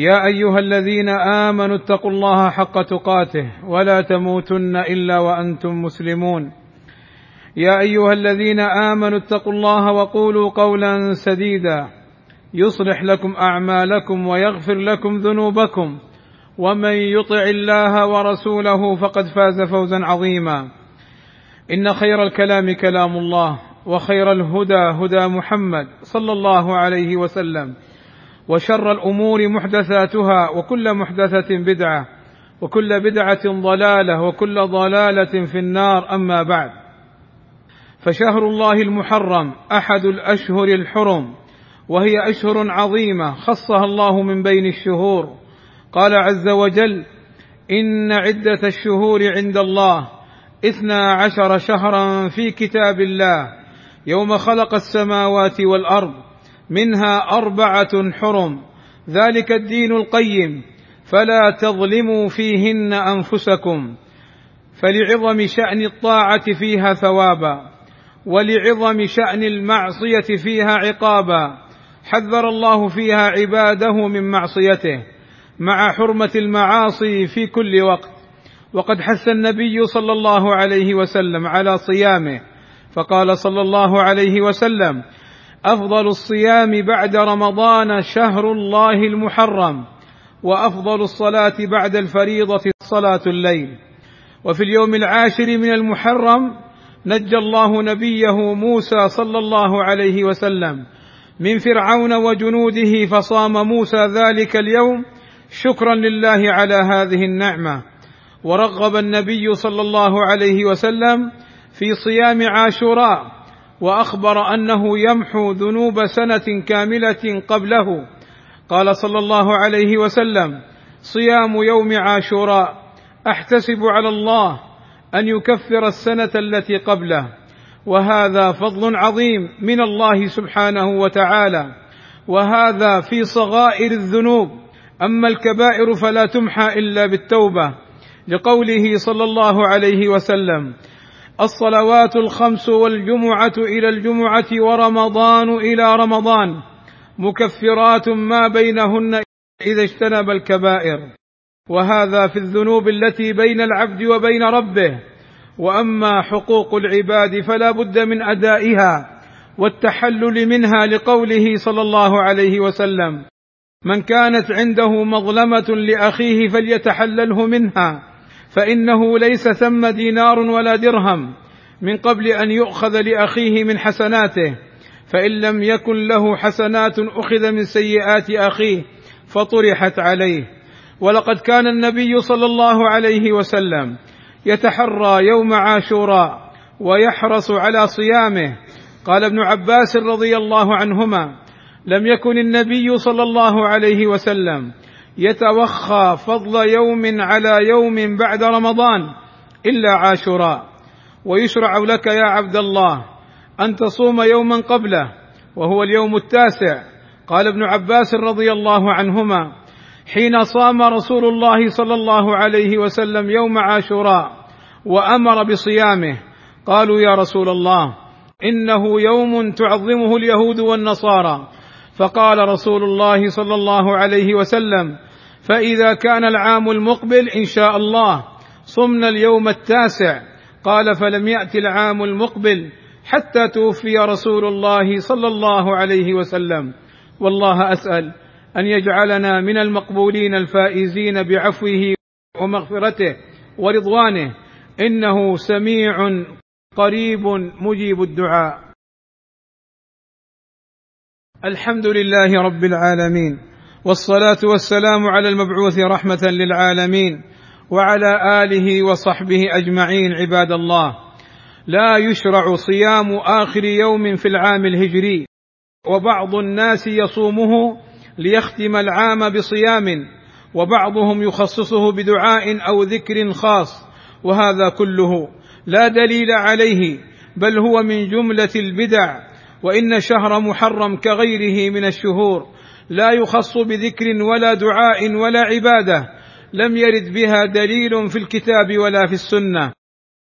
يا أيها الذين آمنوا اتقوا الله حق تقاته ولا تموتن إلا وأنتم مسلمون. يا أيها الذين آمنوا اتقوا الله وقولوا قولا سديدا. يصلح لكم أعمالكم ويغفر لكم ذنوبكم. ومن يطع الله ورسوله فقد فاز فوزا عظيما. إن خير الكلام كلام الله وخير الهدى هدى محمد صلى الله عليه وسلم. وشر الأمور محدثاتها وكل محدثة بدعة وكل بدعة ضلالة وكل ضلالة في النار أما بعد. فشهر الله المحرم أحد الأشهر الحرم وهي أشهر عظيمة خصها الله من بين الشهور. قال عز وجل إن عدة الشهور عند الله اثنا عشر شهرا في كتاب الله يوم خلق السماوات والأرض منها أربعة حرم ذلك الدين القيم فلا تظلموا فيهن أنفسكم فلعظم شأن الطاعة فيها ثوابا ولعظم شأن المعصية فيها عقابا حذر الله فيها عباده من معصيته مع حرمة المعاصي في كل وقت. وقد حث النبي صلى الله عليه وسلم على صيامه فقال صلى الله عليه وسلم أفضل الصيام بعد رمضان شهر الله المحرم وأفضل الصلاة بعد الفريضة صلاة الليل. وفي اليوم العاشر من المحرم نجى الله نبيه موسى صلى الله عليه وسلم من فرعون وجنوده فصام موسى ذلك اليوم شكرا لله على هذه النعمة. ورغب النبي صلى الله عليه وسلم في صيام عاشوراء وأخبر أنه يمحو ذنوب سنة كاملة قبله. قال صلى الله عليه وسلم صيام يوم عاشوراء أحتسب على الله أن يكفر السنة التي قبله وهذا فضل عظيم من الله سبحانه وتعالى وهذا في صغائر الذنوب. أما الكبائر فلا تمحى إلا بالتوبة لقوله صلى الله عليه وسلم الصلوات الخمس والجمعة إلى الجمعة ورمضان إلى رمضان مكفرات ما بينهن إذا اجتنب الكبائر. وهذا في الذنوب التي بين العبد وبين ربه. وأما حقوق العباد فلا بد من أدائها والتحلل منها لقوله صلى الله عليه وسلم من كانت عنده مظلمة لأخيه فليتحلله منها فإنه ليس ثم دينار ولا درهم من قبل أن يؤخذ لأخيه من حسناته فإن لم يكن له حسنات أخذ من سيئات أخيه فطرحت عليه. ولقد كان النبي صلى الله عليه وسلم يتحرى يوم عاشوراء ويحرص على صيامه. قال ابن عباس رضي الله عنهما لم يكن النبي صلى الله عليه وسلم يتوخى فضل يوم على يوم بعد رمضان إلا عاشوراء. ويشرع لك يا عبد الله أن تصوم يوما قبله وهو اليوم التاسع. قال ابن عباس رضي الله عنهما حين صام رسول الله صلى الله عليه وسلم يوم عاشوراء وأمر بصيامه قالوا يا رسول الله إنه يوم تعظمه اليهود والنصارى. فقال رسول الله صلى الله عليه وسلم فإذا كان العام المقبل إن شاء الله صمنا اليوم التاسع. قال فلم يات العام المقبل حتى توفي رسول الله صلى الله عليه وسلم. والله أسأل أن يجعلنا من المقبولين الفائزين بعفوه ومغفرته ورضوانه إنه سميع قريب مجيب الدعاء. الحمد لله رب العالمين والصلاة والسلام على المبعوث رحمة للعالمين وعلى آله وصحبه أجمعين عباد الله. لا يشرع صيام آخر يوم في العام الهجري وبعض الناس يصومه ليختم العام بصيام وبعضهم يخصصه بدعاء أو ذكر خاص وهذا كله لا دليل عليه بل هو من جملة البدع وإن شهر محرم كغيره من الشهور لا يخص بذكر ولا دعاء ولا عبادة لم يرد بها دليل في الكتاب ولا في السنة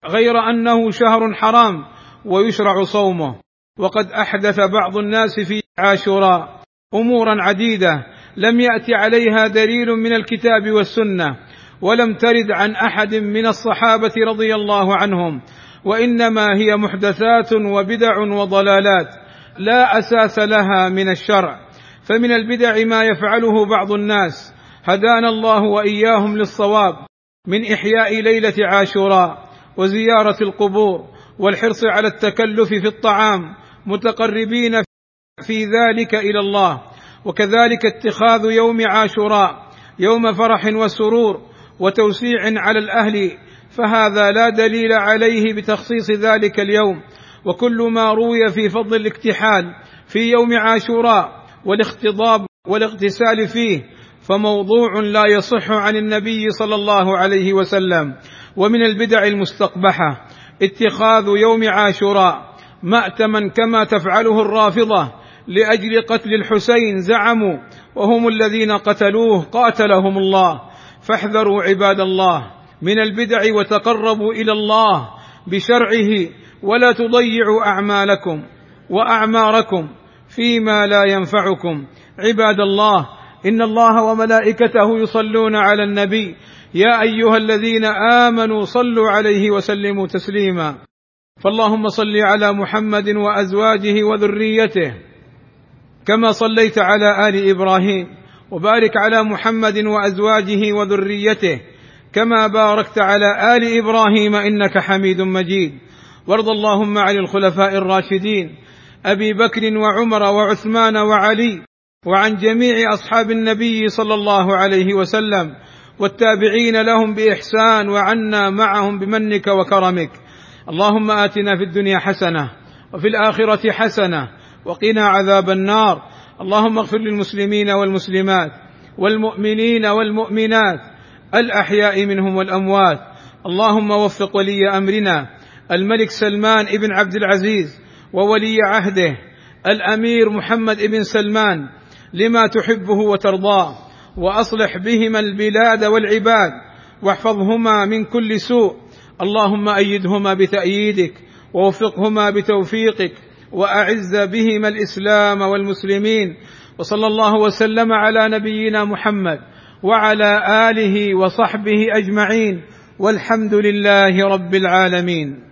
غير أنه شهر حرام ويشرع صومه. وقد أحدث بعض الناس في عاشوراء أمورا عديدة لم يات عليها دليل من الكتاب والسنة ولم ترد عن أحد من الصحابة رضي الله عنهم. وإنما هي محدثات وبدع وضلالات لا أساس لها من الشرع. فمن البدع ما يفعله بعض الناس. هدانا الله وإياهم للصواب من إحياء ليلة عاشوراء وزيارة القبور والحرص على التكلف في الطعام متقربين في ذلك إلى الله. وكذلك اتخاذ يوم عاشوراء يوم فرح وسرور وتوسيع على الأهل فهذا لا دليل عليه بتخصيص ذلك اليوم. وكل ما روي في فضل الاكتحال في يوم عاشوراء والاختضاب والاغتسال فيه فموضوع لا يصح عن النبي صلى الله عليه وسلم. ومن البدع المستقبحة اتخاذ يوم عاشوراء مأتما كما تفعله الرافضة لأجل قتل الحسين زعموا وهم الذين قتلوه قاتلهم الله. فاحذروا عباد الله من البدع وتقربوا إلى الله بشرعه ولا تضيعوا أعمالكم وأعماركم فيما لا ينفعكم. عباد الله إن الله وملائكته يصلون على النبي. يا أيها الذين آمنوا صلوا عليه وسلموا تسليما. فاللهم صل على محمد وأزواجه وذريته كما صليت على آل إبراهيم وبارك على محمد وأزواجه وذريته. كما باركت على آل إبراهيم إنك حميد مجيد. وارض اللهم عن الخلفاء الراشدين أبي بكر وعمر وعثمان وعلي وعن جميع أصحاب النبي صلى الله عليه وسلم والتابعين لهم بإحسان وعنا معهم بمنك وكرمك. اللهم آتنا في الدنيا حسنة وفي الآخرة حسنة وقنا عذاب النار. اللهم اغفر للمسلمين والمسلمات والمؤمنين والمؤمنات الأحياء منهم والأموات. اللهم وفق ولي أمرنا. الملك سلمان بن عبد العزيز وولي عهده. الأمير محمد بن سلمان لما تحبه وترضاه. وأصلح بهما البلاد والعباد. واحفظهما من كل سوء. اللهم أيدهما بتأييدك ووفقهما بتوفيقك. وأعز بهما الإسلام والمسلمين. وصلى الله وسلم على نبينا محمد. وعلى آله وصحبه أجمعين والحمد لله رب العالمين